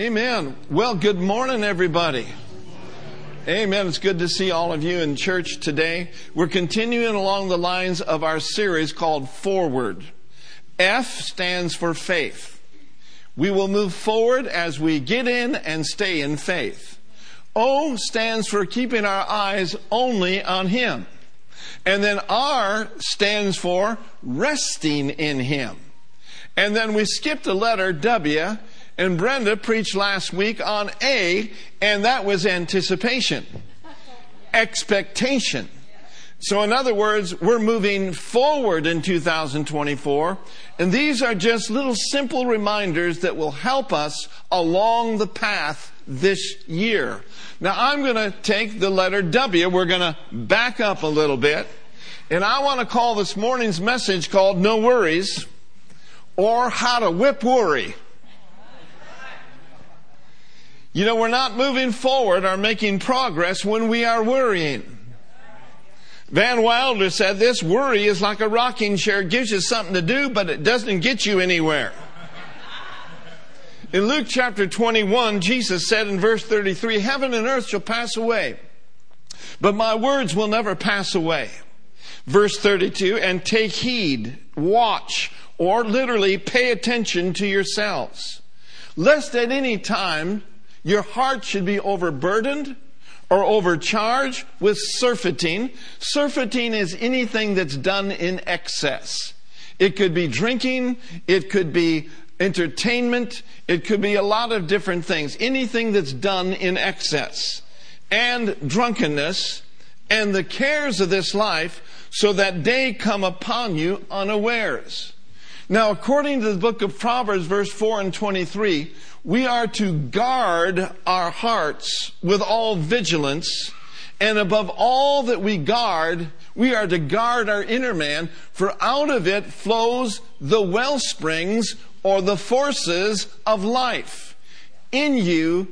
Amen. Well, good morning, everybody. Amen. It's good to see all of you in church today. We're continuing along the lines of our series called Forward. F stands for faith. We will move forward as we get in and stay in faith. O stands for keeping our eyes only on Him. And then R stands for resting in Him. And then we skipped a letter, W, and Brenda preached last week on A, and that was anticipation, expectation. So, in other words, we're moving forward in 2024, and these are just little simple reminders that will help us along the path this year. Now, I'm going to take the letter W. We're going to back up a little bit, and I want to call this morning's message called No Worries or How to Whip Worry. You know, we're not moving forward or making progress when we are worrying. Van Wilder said this worry is like a rocking chair. It gives you something to do, but it doesn't get you anywhere. In Luke chapter 21, Jesus said in verse 33, Heaven and earth shall pass away, but my words will never pass away. Verse 32, and take heed, watch, or literally pay attention to yourselves, lest at any time your heart should be overburdened or overcharged with surfeiting. Surfeiting is anything that's done in excess. It could be drinking, it could be entertainment, it could be a lot of different things. Anything that's done in excess. And drunkenness and the cares of this life so that day come upon you unawares. Now, according to the book of Proverbs, verse 4 and 23, we are to guard our hearts with all vigilance, and above all that we guard, we are to guard our inner man, for out of it flows the well springs or the forces of life. In you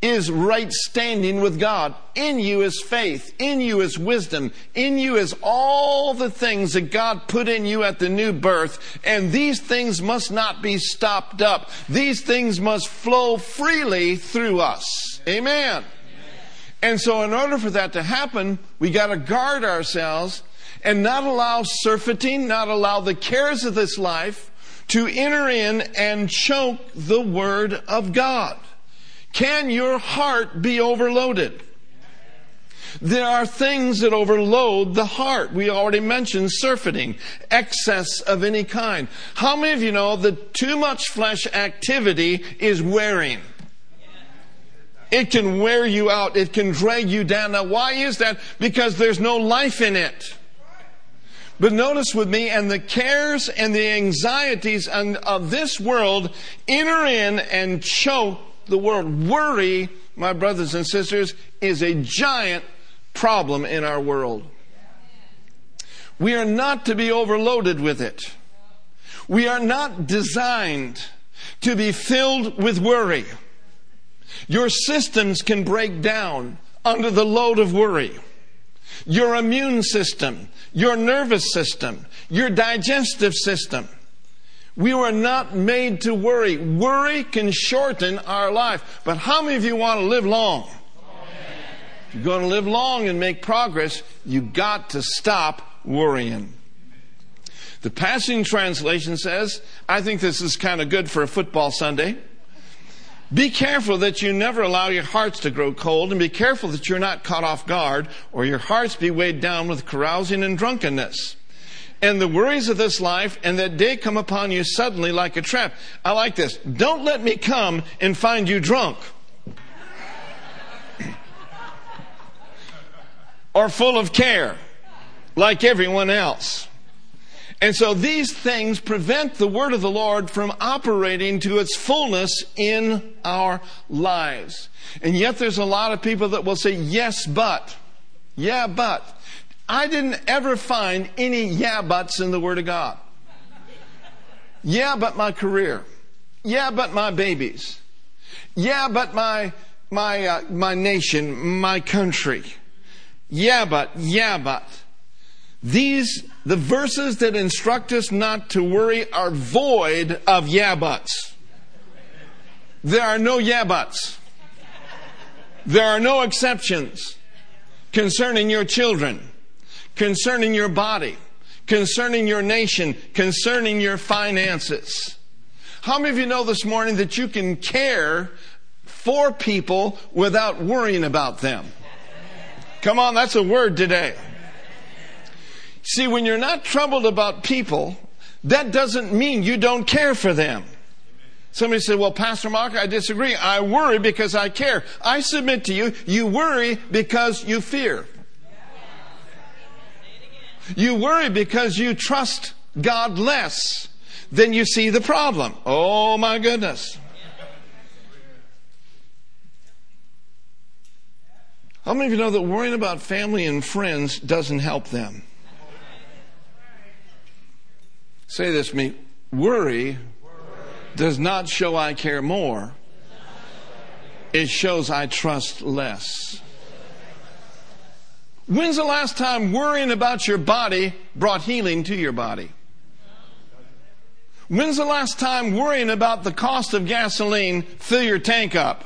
is right standing with God. In you is faith. In you is wisdom. In you is all the things that God put in you at the new birth. And these things must not be stopped up. These things must flow freely through us. Amen. And so in order for that to happen, we gotta guard ourselves and not allow surfeiting, not allow the cares of this life to enter in and choke the Word of God. Can your heart be overloaded? There are things that overload the heart. We already mentioned surfeiting, excess of any kind. How many of you know that too much flesh activity is wearing? It can wear you out. It can drag you down. Now, why is that? Because there's no life in it. But notice with me, and the cares and the anxieties of this world enter in and choke the word worry, my brothers and sisters, is a giant problem in our world. We are not to be overloaded with it. We are not designed to be filled with worry. Your systems can break down under the load of worry. Your immune system, your nervous system, your digestive system, we were not made to worry. Worry can shorten our life. But how many of you want to live long? If you're going to live long and make progress, you got to stop worrying. The Passion Translation says, I think this is kind of good for a football Sunday. Be careful that you never allow your hearts to grow cold, and be careful that you're not caught off guard, or your hearts be weighed down with carousing and drunkenness and the worries of this life, and that day come upon you suddenly like a trap. I like this. Don't let me come and find you drunk. or full of care, like everyone else. And so these things prevent the word of the Lord from operating to its fullness in our lives. And yet there's a lot of people that will say, yes, but. Yeah, but. I didn't ever find any yeah buts in the Word of God. Yeah, but my career. Yeah, but my babies. Yeah, but my my uh, my nation, my country. Yeah, but yeah, but these the verses that instruct us not to worry are void of yeah buts. There are no yeah buts. There are no exceptions concerning your children, concerning your body, concerning your nation, concerning your finances. How many of you know this morning that you can care for people without worrying about them? Come on, that's a word today. See, when you're not troubled about people, that doesn't mean you don't care for them. Somebody said, well, Pastor Mark, I disagree. I worry because I care. I submit to you, you worry because you fear. You worry because you trust God less than you see the problem. Oh my goodness. How many of you know that worrying about family and friends doesn't help them? Say this to me. Worry does not show I care more. It shows I trust less. When's the last time worrying about your body brought healing to your body? When's the last time worrying about the cost of gasoline fill your tank up?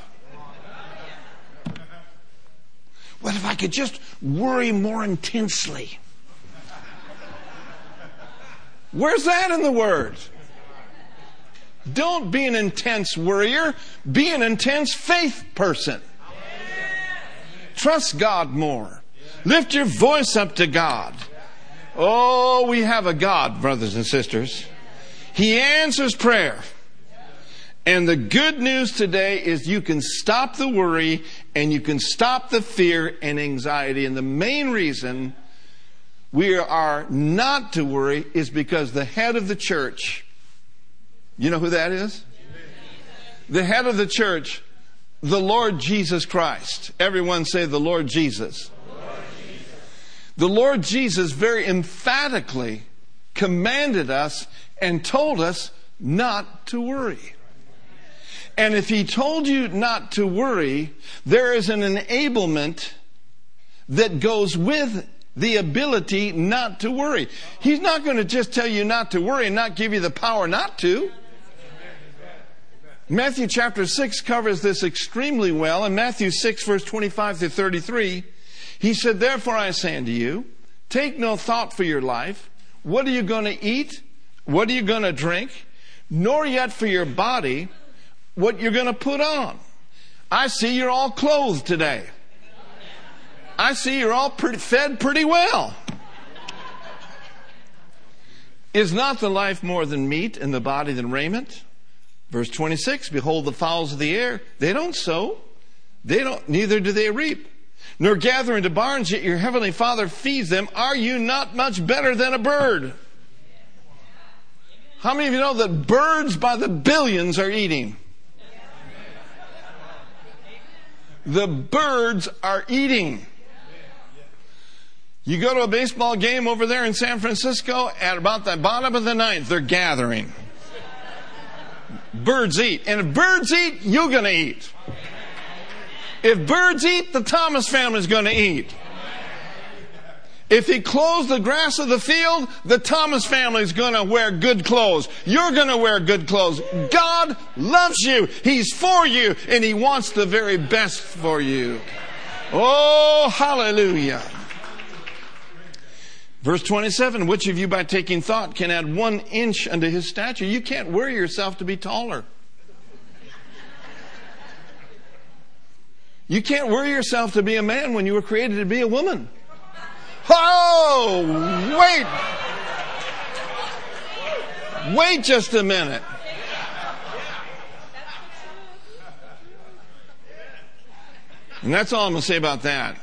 What if I could just worry more intensely? Where's that in the Word? Don't be an intense worrier. Be an intense faith person. Trust God more. Lift your voice up to God. Oh, we have a God, brothers and sisters. He answers prayer. And the good news today is you can stop the worry and you can stop the fear and anxiety. And the main reason we are not to worry is because the head of the church, you know who that is? The head of the church, the Lord Jesus Christ. Everyone say the Lord Jesus. The Lord Jesus very emphatically commanded us and told us not to worry. And if he told you not to worry, there is an enablement that goes with the ability not to worry. He's not going to just tell you not to worry and not give you the power not to. Matthew chapter 6 covers this extremely well. In Matthew 6, verse 25 to 33, he said, Therefore I say unto you, take no thought for your life. What are you going to eat? What are you going to drink? Nor yet for your body what you're going to put on. I see you're all clothed today. I see you're all pretty, fed pretty well. Is not the life more than meat and the body than raiment? Verse 26, behold the fowls of the air. They don't sow. They don't, neither do they reap. Nor gather into barns, yet your heavenly Father feeds them. Are you not much better than a bird? How many of you know that birds by the billions are eating? The birds are eating. You go to a baseball game over there in San Francisco at about the bottom of the ninth, they're gathering. Birds eat. And if birds eat, you're going to eat. If birds eat, the Thomas family is going to eat. If he clothes the grass of the field, the Thomas family is going to wear good clothes. You're going to wear good clothes. God loves you. He's for you and he wants the very best for you. Oh, hallelujah. Verse 27, which of you by taking thought can add one inch unto his stature? You can't worry yourself to be taller. You can't worry yourself to be a man when you were created to be a woman. Oh, wait. Wait just a minute. And that's all I'm going to say about that.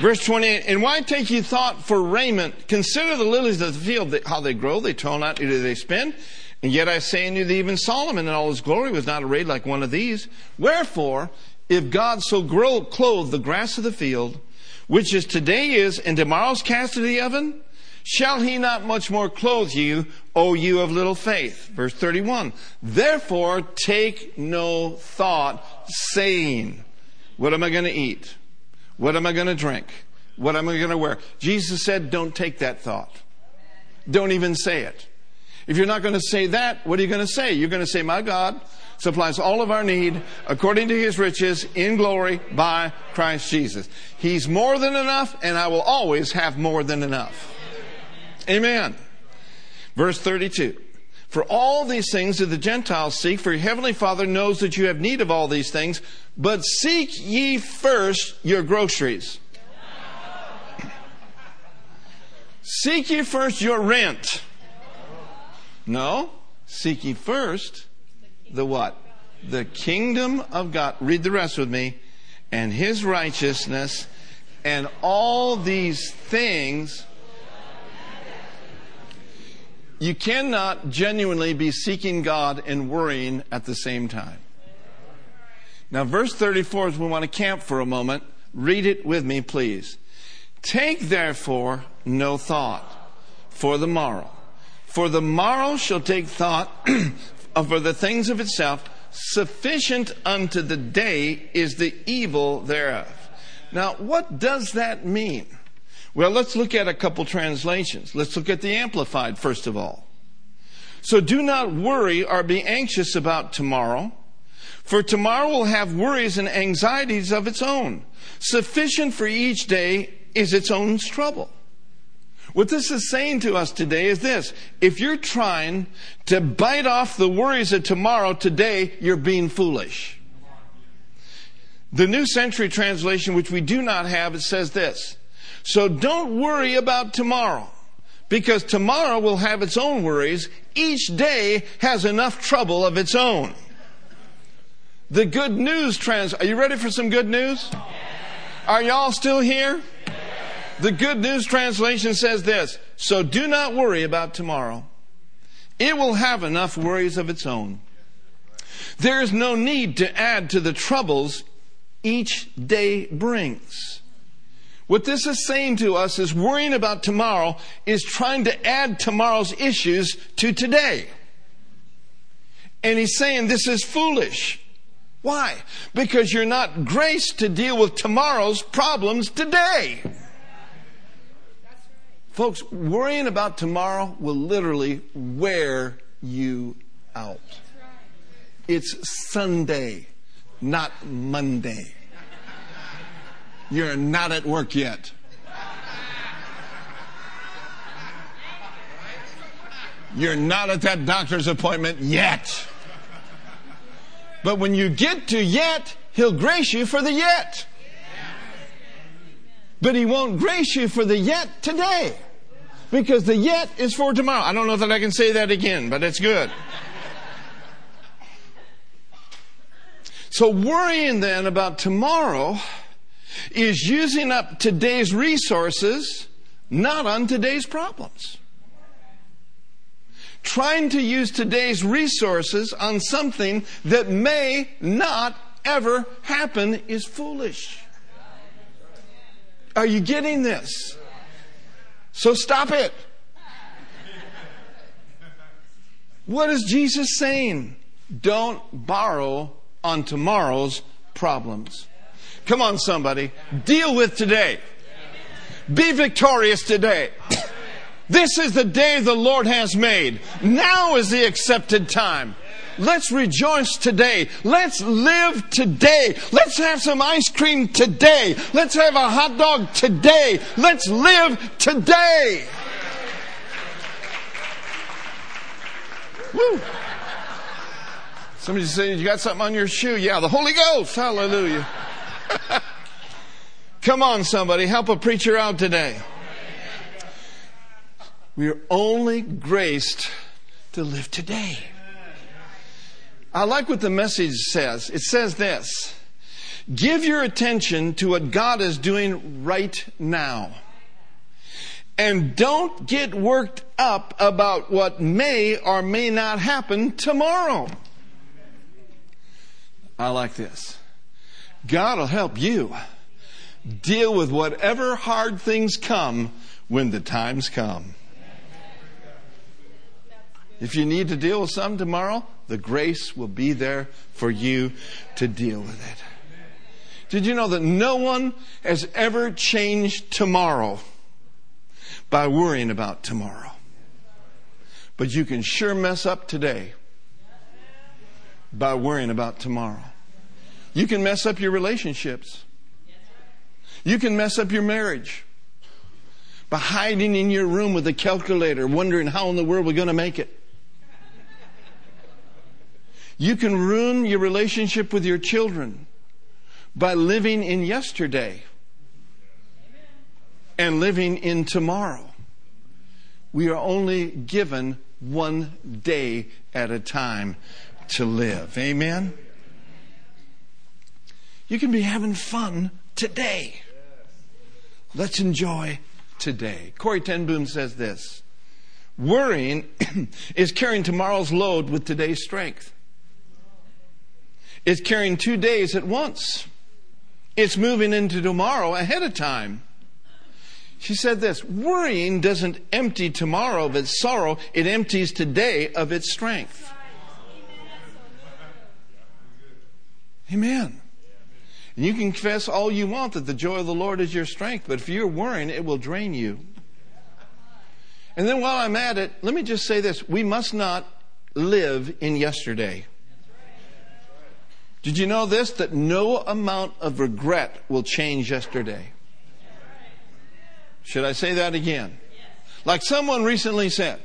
Verse 28, and why take ye thought for raiment? Consider the lilies of the field, how they grow, they toil not, neither they spin. And yet I say unto you even Solomon in all his glory was not arrayed like one of these. Wherefore, if God so grow, clothe the grass of the field, which is today is and tomorrow's cast into the oven? Shall he not much more clothe you, O you of little faith? Verse 31. Therefore take no thought, saying, What am I going to eat? What am I going to drink? What am I going to wear? Jesus said, Don't take that thought. Don't even say it. If you're not going to say that, what are you going to say? You're going to say, My God supplies all of our need according to his riches in glory by Christ Jesus. He's more than enough, and I will always have more than enough. Amen. Verse 32. For all these things do the Gentiles seek, for your heavenly Father knows that you have need of all these things, but seek ye first your groceries. Seek ye first your rent. No. Seek ye first the what? The kingdom of God. Read the rest with me. And his righteousness and all these things. You cannot genuinely be seeking God and worrying at the same time. Now, verse 34 is we want to camp for a moment. Read it with me, please. Take therefore no thought for the morrow. For the morrow shall take thought Uh, for the things of itself. Sufficient unto the day is the evil thereof. Now, what does that mean? Well, let's look at a couple translations. Let's look at the Amplified first of all. So do not worry or be anxious about tomorrow, for tomorrow will have worries and anxieties of its own. Sufficient for each day is its own trouble. What this is saying to us today is this. If you're trying to bite off the worries of tomorrow today, you're being foolish. The New Century Translation, which we do not have, it says this. So don't worry about tomorrow, because tomorrow will have its own worries. Each day has enough trouble of its own. The Good News trans, are you ready for some good news? Are y'all still here? The Good News Translation says this So do not worry about tomorrow. It will have enough worries of its own. There is no need to add to the troubles each day brings. What this is saying to us is worrying about tomorrow is trying to add tomorrow's issues to today. And he's saying this is foolish. Why? Because you're not graced to deal with tomorrow's problems today. Folks, worrying about tomorrow will literally wear you out. It's Sunday, not Monday. You're not at work yet. You're not at that doctor's appointment yet. But when you get to yet, he'll grace you for the yet. But he won't grace you for the yet today. Because the yet is for tomorrow. I don't know that I can say that again, but it's good. So worrying then about tomorrow is using up today's resources, not on today's problems. Trying to use today's resources on something that may not ever happen is foolish. Are you getting this? So stop it. What is Jesus saying? Don't borrow on tomorrow's problems. Come on, somebody. Deal with today. Be victorious today. This is the day the Lord has made. Now is the accepted time. Let's rejoice today. Let's live today. Let's have some ice cream today. Let's have a hot dog today. Let's live today. Woo. Somebody said, You got something on your shoe? Yeah, the Holy Ghost. Hallelujah. Come on, somebody. Help a preacher out today. We are only graced to live today. I like what the message says. It says this Give your attention to what God is doing right now. And don't get worked up about what may or may not happen tomorrow. I like this. God will help you deal with whatever hard things come when the times come. If you need to deal with some tomorrow, the grace will be there for you to deal with it. Did you know that no one has ever changed tomorrow by worrying about tomorrow? But you can sure mess up today. by worrying about tomorrow. You can mess up your relationships. You can mess up your marriage by hiding in your room with a calculator, wondering how in the world we're going to make it. You can ruin your relationship with your children by living in yesterday and living in tomorrow. We are only given one day at a time to live. Amen? You can be having fun today. Let's enjoy today. Corrie ten Boom says this Worrying is carrying tomorrow's load with today's strength. It's carrying two days at once. It's moving into tomorrow ahead of time. She said this worrying doesn't empty tomorrow of its sorrow, it empties today of its strength. Amen. And you can confess all you want that the joy of the Lord is your strength, but if you're worrying, it will drain you. And then while I'm at it, let me just say this we must not live in yesterday. Did you know this? That no amount of regret will change yesterday. Should I say that again? Like someone recently said,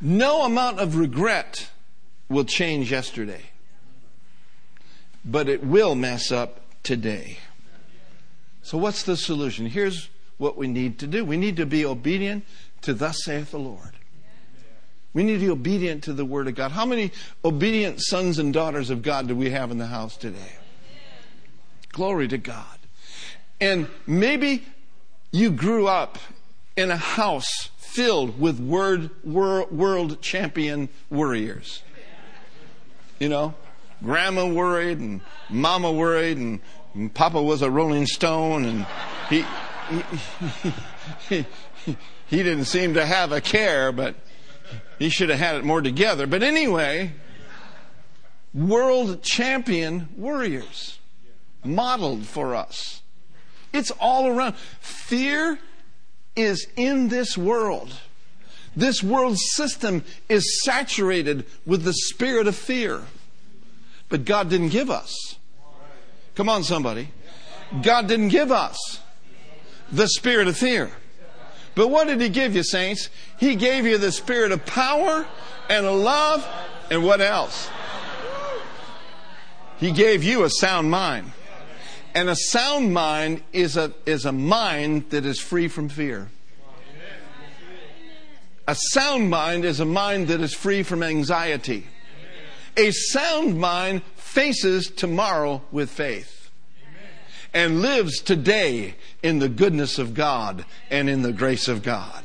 no amount of regret will change yesterday, but it will mess up today. So, what's the solution? Here's what we need to do we need to be obedient to Thus saith the Lord. We need to be obedient to the Word of God. How many obedient sons and daughters of God do we have in the house today? Glory to God. And maybe you grew up in a house filled with word, world, world champion worriers. You know, grandma worried and mama worried and, and papa was a rolling stone and he, he, he, he didn't seem to have a care, but he should have had it more together. But anyway, world champion warriors modeled for us. It's all around. Fear is in this world. This world system is saturated with the spirit of fear. But God didn't give us. Come on, somebody. God didn't give us the spirit of fear. But what did He give you, saints? He gave you the spirit of power and of love and what else? He gave you a sound mind. And a sound mind is a, is a mind that is free from fear. A sound mind is a mind that is free from anxiety. A sound mind faces tomorrow with faith and lives today in the goodness of God and in the grace of God.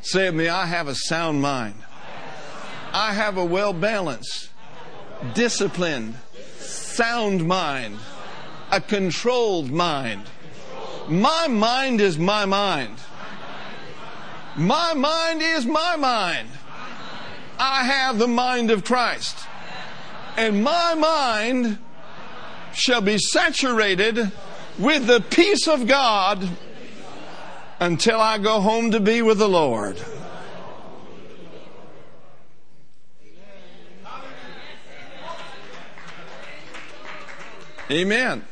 Say with me, I have a sound mind. I have a well balanced, disciplined, sound mind, a controlled mind. My mind is my mind. My mind is my mind. I have the mind of Christ. And my mind shall be saturated with the peace of God until I go home to be with the Lord. Amen.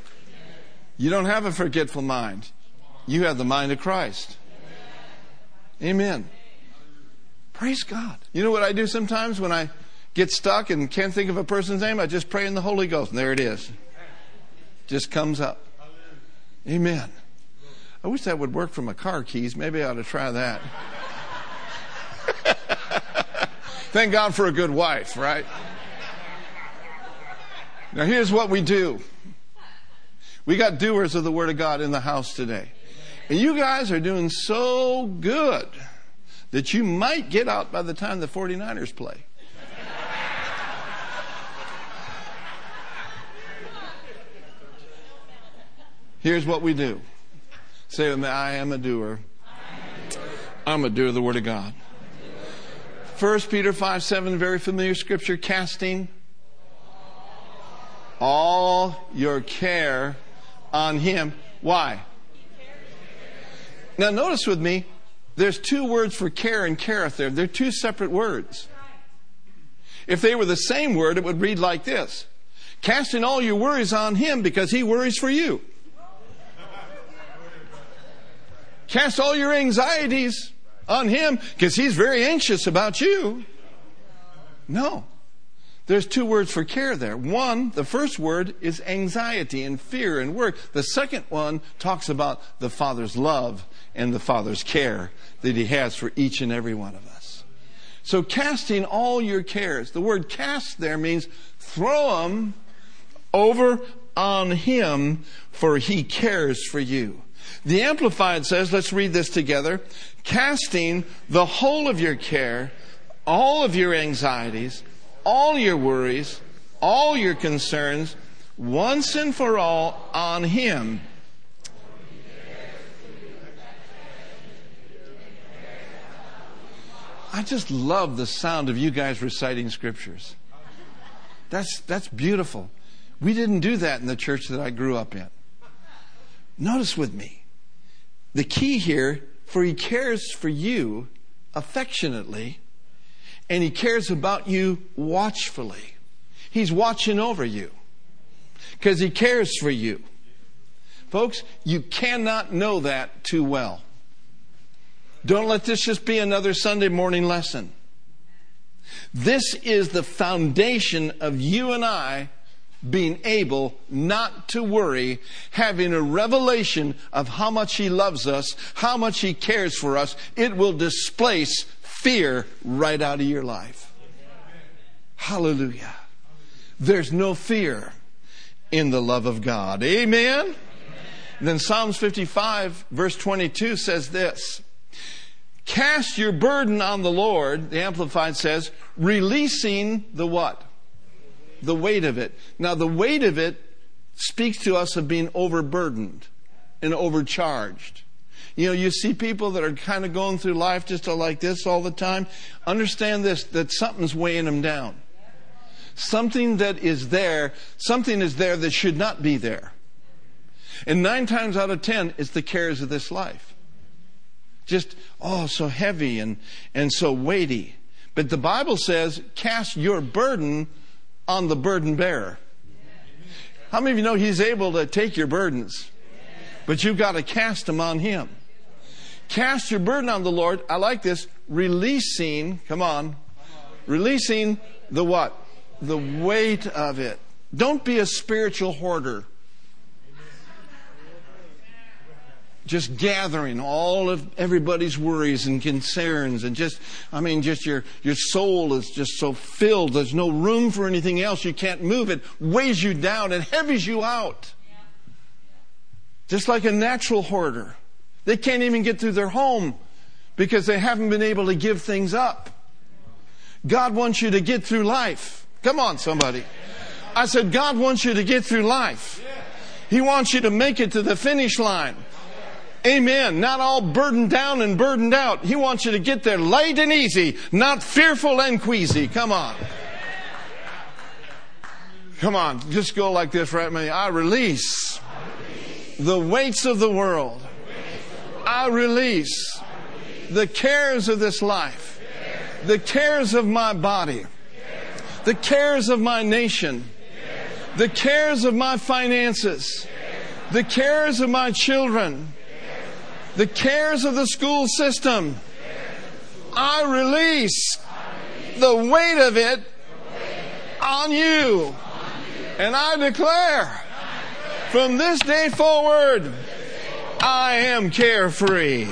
You don't have a forgetful mind. You have the mind of Christ. Amen. Praise God. You know what I do sometimes when I get stuck and can't think of a person's name? I just pray in the Holy Ghost, and there it is just comes up. Amen. I wish that would work for my car keys. Maybe I ought to try that. Thank God for a good wife, right? Now, here's what we do we got doers of the Word of God in the house today. And you guys are doing so good that you might get out by the time the 49ers play. Here's what we do. Say with me, I am a doer. I'm a doer of the Word of God. 1 Peter 5 7, very familiar scripture, casting all your care on Him. Why? Now, notice with me, there's two words for care and careth there. They're two separate words. If they were the same word, it would read like this Casting all your worries on Him because He worries for you. Cast all your anxieties on Him because He's very anxious about you. No. There's two words for care there. One, the first word is anxiety and fear and worry. The second one talks about the Father's love and the Father's care that He has for each and every one of us. So casting all your cares. The word cast there means throw them over on Him for He cares for you. The Amplified says, let's read this together, casting the whole of your care, all of your anxieties, all your worries, all your concerns, once and for all on Him. I just love the sound of you guys reciting scriptures. That's, that's beautiful. We didn't do that in the church that I grew up in. Notice with me. The key here, for he cares for you affectionately and He cares about you watchfully. He's watching over you because He cares for you. Folks, you cannot know that too well. Don't let this just be another Sunday morning lesson. This is the foundation of you and I being able not to worry, having a revelation of how much He loves us, how much He cares for us. It will displace fear right out of your life. Hallelujah. There's no fear in the love of God. Amen? Amen. Then Psalms 55, verse 22 says this Cast your burden on the Lord, the Amplified says, releasing the what? The weight of it. Now, the weight of it speaks to us of being overburdened and overcharged. You know, you see people that are kind of going through life just like this all the time. Understand this that something's weighing them down. Something that is there, something is there that should not be there. And nine times out of ten, it's the cares of this life. Just, oh, so heavy and, and so weighty. But the Bible says, cast your burden on the burden bearer. How many of you know He's able to take your burdens? But you've got to cast them on Him. Cast your burden on the Lord. I like this. Releasing, come on, releasing the what? The weight of it. Don't be a spiritual hoarder. Just gathering all of everybody's worries and concerns and just, I mean, just your, your soul is just so filled. There's no room for anything else. You can't move it. Weighs you down. It heavies you out. Just like a natural hoarder. They can't even get through their home because they haven't been able to give things up. God wants you to get through life. Come on, somebody. I said, God wants you to get through life. He wants you to make it to the finish line. Amen. Not all burdened down and burdened out. He wants you to get there light and easy, not fearful and queasy. Come on. Come on. Just go like this right now. I release the weights of the world I release the cares of this life, the cares of my body, the cares of my nation, the cares of my finances, the cares of my children, the cares of the school system. I release the weight of it on you. And I declare from this day forward, I am carefree.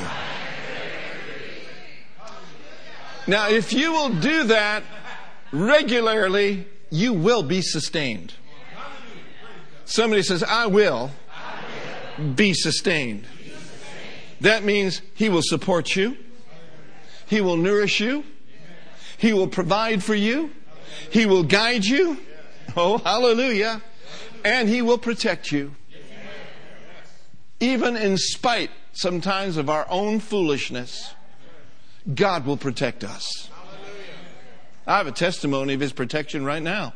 Now, if you will do that regularly, you will be sustained. Somebody says, I will be sustained. That means He will support you, He will nourish you, He will provide for you, He will guide you. Oh, hallelujah. And He will protect you even in spite sometimes of our own foolishness, God will protect us. I have a testimony of His protection right now.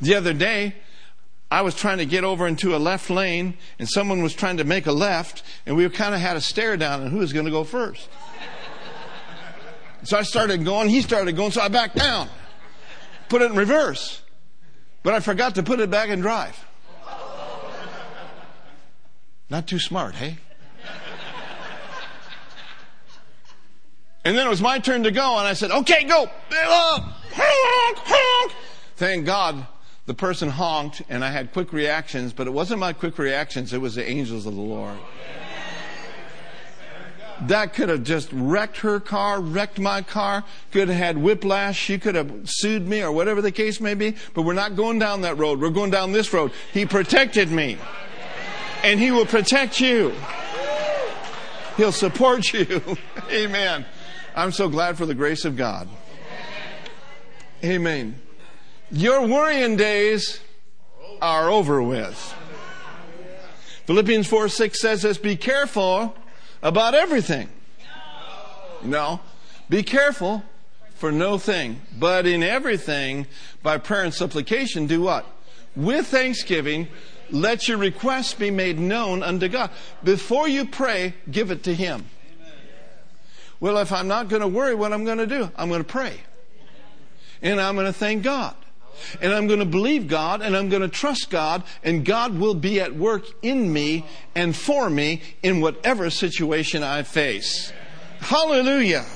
The other day, I was trying to get over into a left lane, and someone was trying to make a left, and we kind of had a stare down on who was going to go first. So I started going, he started going, so I backed down. put it in reverse. But I forgot to put it back in drive. Not too smart, hey? And then it was my turn to go, and I said, okay, go. Thank God the person honked, and I had quick reactions, but it wasn't my quick reactions, it was the angels of the Lord. That could have just wrecked her car, wrecked my car, could have had whiplash, she could have sued me, or whatever the case may be, but we're not going down that road, we're going down this road. He protected me, and He will protect you. He'll support you. Amen. I'm so glad for the grace of God. Amen. Your worrying days are over with. Philippians 4 6 says this be careful about everything. No. Be careful for no thing, but in everything, by prayer and supplication, do what? With thanksgiving, let your requests be made known unto God. Before you pray, give it to Him. Well, if I'm not going to worry, what I'm going to do? I'm going to pray. And I'm going to thank God. And I'm going to believe God and I'm going to trust God and God will be at work in me and for me in whatever situation I face. Hallelujah.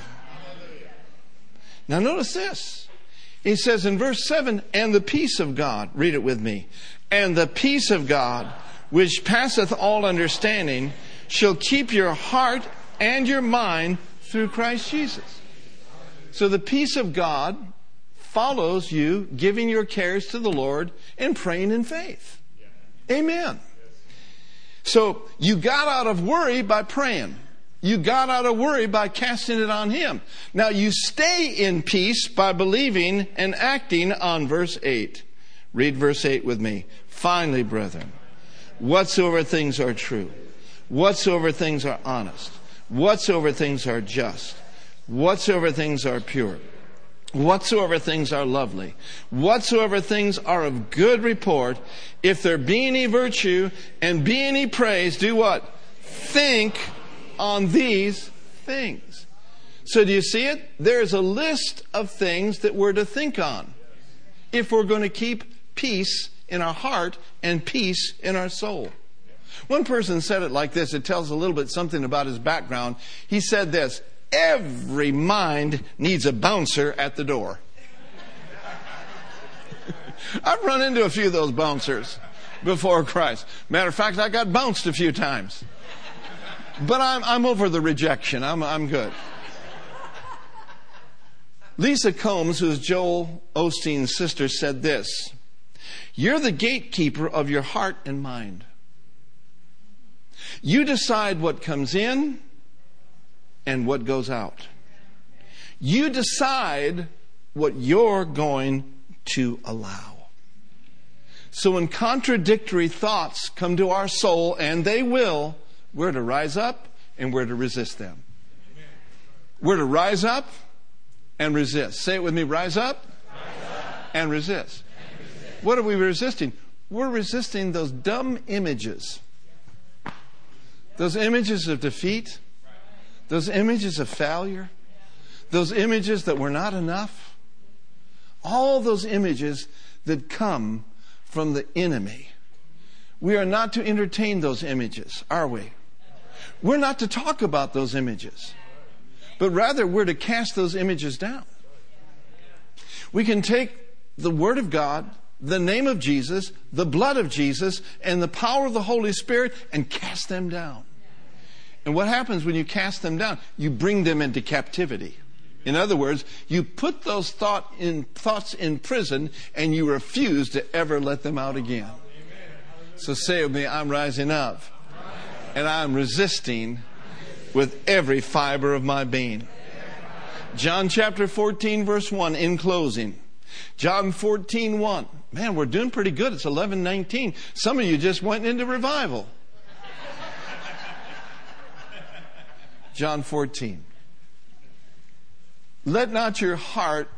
Now notice this. He says in verse 7, and the peace of God, read it with me, and the peace of God, which passeth all understanding, shall keep your heart and your mind through Christ Jesus. So the peace of God follows you giving your cares to the Lord and praying in faith. Amen. So you got out of worry by praying. You got out of worry by casting it on Him. Now you stay in peace by believing and acting on verse 8. Read verse 8 with me. Finally, brethren, whatsoever things are true, whatsoever things are honest, whatsoever things are just, whatsoever things are pure, whatsoever things are lovely, whatsoever things are of good report, if there be any virtue and be any praise, do what? Think on these things. So do you see it? There's a list of things that we're to think on if we're going to keep peace in our heart and peace in our soul. One person said it like this. It tells a little bit something about his background. He said this Every mind needs a bouncer at the door. I've run into a few of those bouncers before Christ. Matter of fact, I got bounced a few times. But I'm, I'm over the rejection. I'm, I'm good. Lisa Comes, who's Joel Osteen's sister, said this You're the gatekeeper of your heart and mind. You decide what comes in and what goes out. You decide what you're going to allow. So when contradictory thoughts come to our soul, and they will, we're to rise up and we're to resist them. We're to rise up and resist. Say it with me rise up, rise up. And, resist. and resist. What are we resisting? We're resisting those dumb images those images of defeat, those images of failure, those images that we're not enough, all those images that come from the enemy. We are not to entertain those images, are we? We're not to talk about those images, but rather we're to cast those images down. We can take the Word of God, the name of Jesus, the blood of Jesus, and the power of the Holy Spirit and cast them down. And what happens when you cast them down? You bring them into captivity. In other words, you put those thought in, thoughts in prison and you refuse to ever let them out again. So say with me, I'm rising up and I'm resisting with every fiber of my being. John chapter 14 verse 1 in closing. John 14 1. Man, we're doing pretty good. It's 1119. Some of you just went into revival. John 14. Let not your heart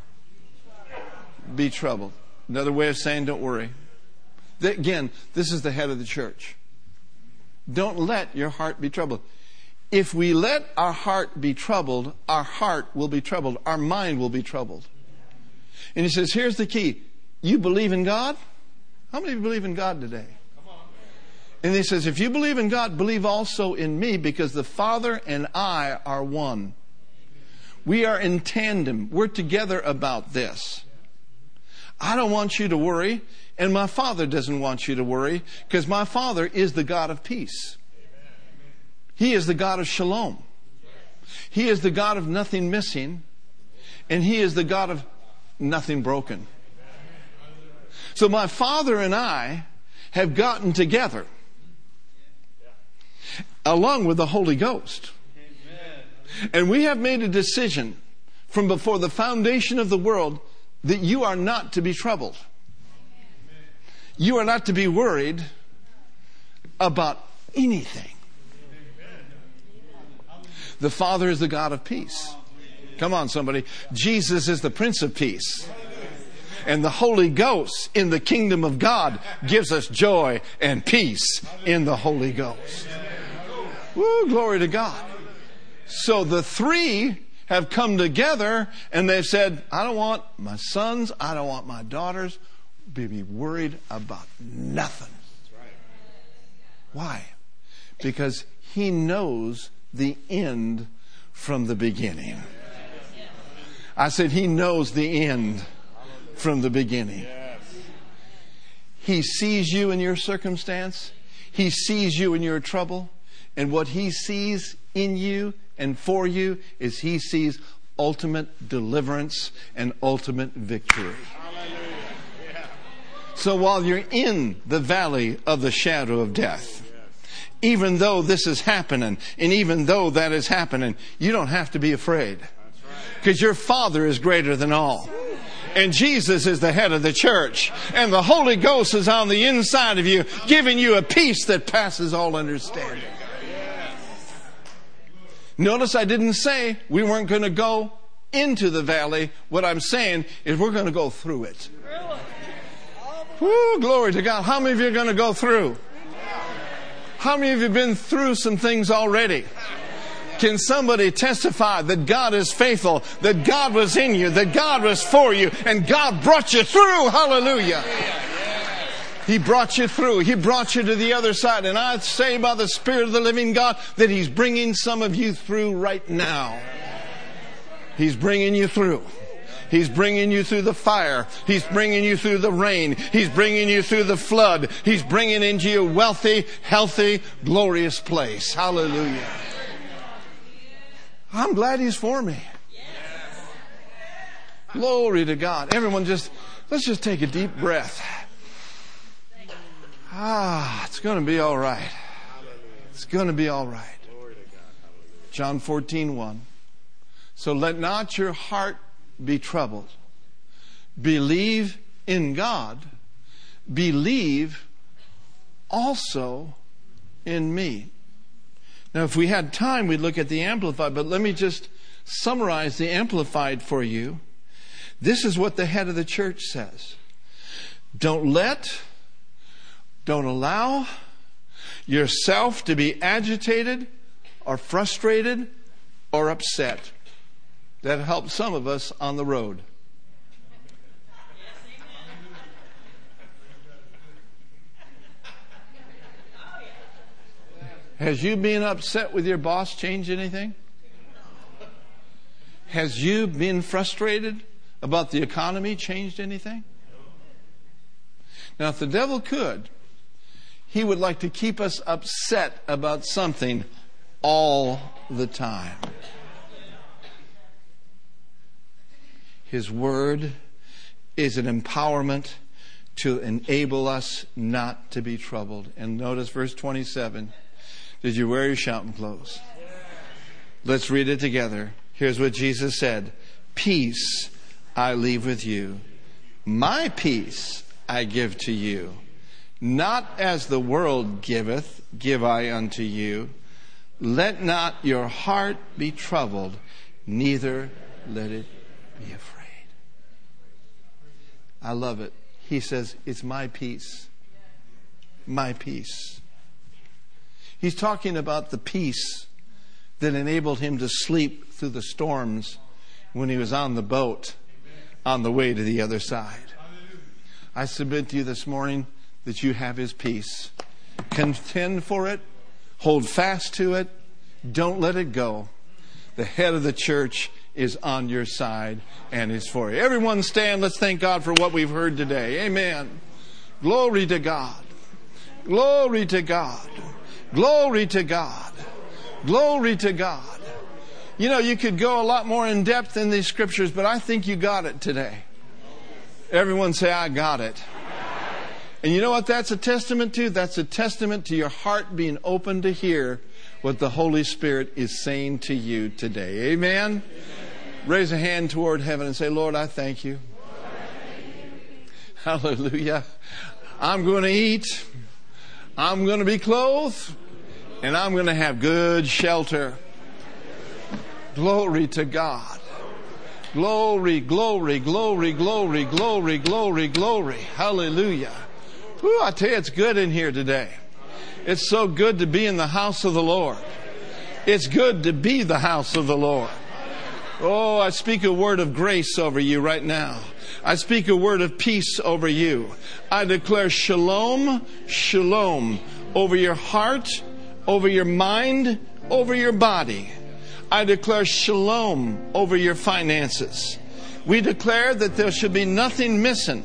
be troubled. Another way of saying, don't worry. Again, this is the head of the church. Don't let your heart be troubled. If we let our heart be troubled, our heart will be troubled. Our mind will be troubled. And he says, here's the key. You believe in God? How many of you believe in God today? And he says, if you believe in God, believe also in me because the Father and I are one. We are in tandem. We're together about this. I don't want you to worry, and my Father doesn't want you to worry because my Father is the God of peace. He is the God of shalom. He is the God of nothing missing, and He is the God of nothing broken. So my Father and I have gotten together along with the Holy Ghost. And we have made a decision from before the foundation of the world that you are not to be troubled. You are not to be worried about anything. The Father is the God of peace. Come on, somebody. Jesus is the Prince of Peace. And the Holy Ghost in the kingdom of God gives us joy and peace in the Holy Ghost. Woo, glory to God. So the three have come together and they've said, I don't want my sons, I don't want my daughters to be worried about nothing. Why? Because he knows the end from the beginning. I said, He knows the end from the beginning. He sees you in your circumstance, He sees you in your trouble, and what He sees in you and for you is He sees ultimate deliverance and ultimate victory. So while you're in the valley of the shadow of death, even though this is happening, and even though that is happening, you don't have to be afraid. Because your Father is greater than all. And Jesus is the head of the church. And the Holy Ghost is on the inside of you, giving you a peace that passes all understanding. Notice I didn't say we weren't going to go into the valley. What I'm saying is we're going to go through it. Woo, glory to God. How many of you are going to go through? How many of you have been through some things already? Can somebody testify that God is faithful, that God was in you, that God was for you, and God brought you through? Hallelujah. He brought you through. He brought you to the other side. And I say by the Spirit of the living God that He's bringing some of you through right now. He's bringing you through. He's bringing you through the fire. He's bringing you through the rain. He's bringing you through the flood. He's bringing into you a wealthy, healthy, glorious place. Hallelujah. I'm glad He's for me. Glory to God. Everyone just, let's just take a deep breath. Ah, it's going to be all right. It's going to be all right. John 14, 1. So let not your heart be troubled. Believe in God. Believe also in me. Now, if we had time, we'd look at the Amplified, but let me just summarize the Amplified for you. This is what the head of the church says Don't let don't allow yourself to be agitated or frustrated or upset. That helps some of us on the road. Has you being upset with your boss changed anything? Has you been frustrated about the economy changed anything? Now, if the devil could, he would like to keep us upset about something all the time. His word is an empowerment to enable us not to be troubled. And notice verse 27. Did you wear your shouting clothes? Let's read it together. Here's what Jesus said Peace I leave with you, my peace I give to you. Not as the world giveth, give I unto you. Let not your heart be troubled, neither let it be afraid. I love it. He says, It's my peace. My peace. He's talking about the peace that enabled him to sleep through the storms when he was on the boat on the way to the other side. I submit to you this morning that you have His peace. Contend for it, hold fast to it, don't let it go. The head of the church is on your side and is for you. Everyone stand. Let's thank God for what we've heard today. Amen. Glory to God. Glory to God. Glory to God. Glory to God. You know, you could go a lot more in depth in these scriptures, but I think you got it today. Everyone say, I got it. And you know what that's a testament to? That's a testament to your heart being open to hear what the Holy Spirit is saying to you today. Amen? Amen. Raise a hand toward heaven and say, Lord, I thank you. Lord, I thank you. Hallelujah. I'm going to eat. I'm going to be clothed. And I'm going to have good shelter. Glory to God. Glory, glory, glory, glory, glory, glory, glory. Hallelujah. Ooh, I tell you, it's good in here today. It's so good to be in the house of the Lord. It's good to be the house of the Lord. Oh, I speak a word of grace over you right now. I speak a word of peace over you. I declare shalom, shalom over your heart, over your mind, over your body. I declare shalom over your finances. We declare that there should be nothing missing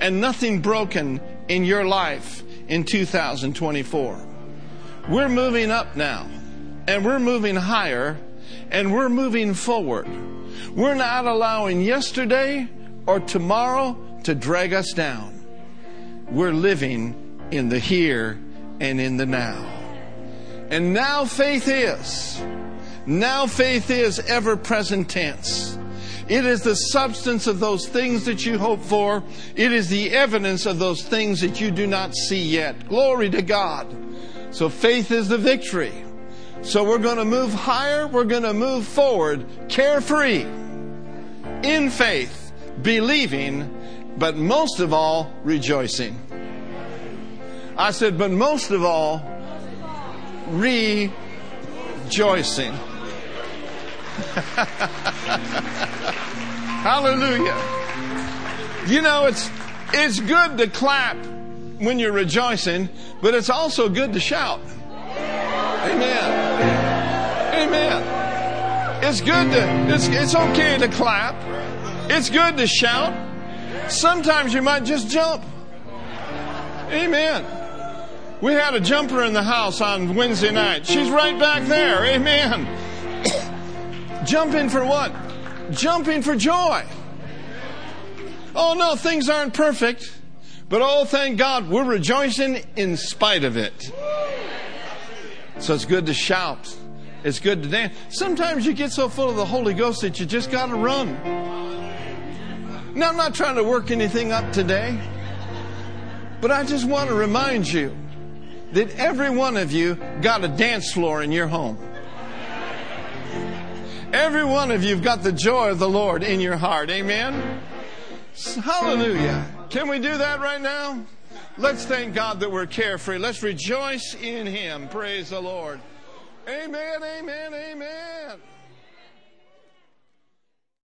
and nothing broken in your life in 2024. We're moving up now, and we're moving higher, and we're moving forward. We're not allowing yesterday or tomorrow to drag us down. We're living in the here and in the now. And now faith is. Now faith is ever present tense. It is the substance of those things that you hope for. It is the evidence of those things that you do not see yet. Glory to God. So faith is the victory. So we're going to move higher. We're going to move forward carefree in faith, believing, but most of all, rejoicing. I said, but most of all, rejoicing. Hallelujah. You know, it's, it's good to clap when you're rejoicing, but it's also good to shout. Amen. Amen. It's good to, it's, it's okay to clap. It's good to shout. Sometimes you might just jump. Amen. We had a jumper in the house on Wednesday night. She's right back there. Amen. Jumping for what? Jumping for joy. Oh no, things aren't perfect. But oh, thank God, we're rejoicing in spite of it. So it's good to shout. It's good to dance. Sometimes you get so full of the Holy Ghost that you just got to run. Now, I'm not trying to work anything up today, but I just want to remind you that every one of you got a dance floor in your home. Every one of you have got the joy of the Lord in your heart. Amen? Hallelujah. Can we do that right now? Let's thank God that we're carefree. Let's rejoice in Him. Praise the Lord. Amen, amen, amen.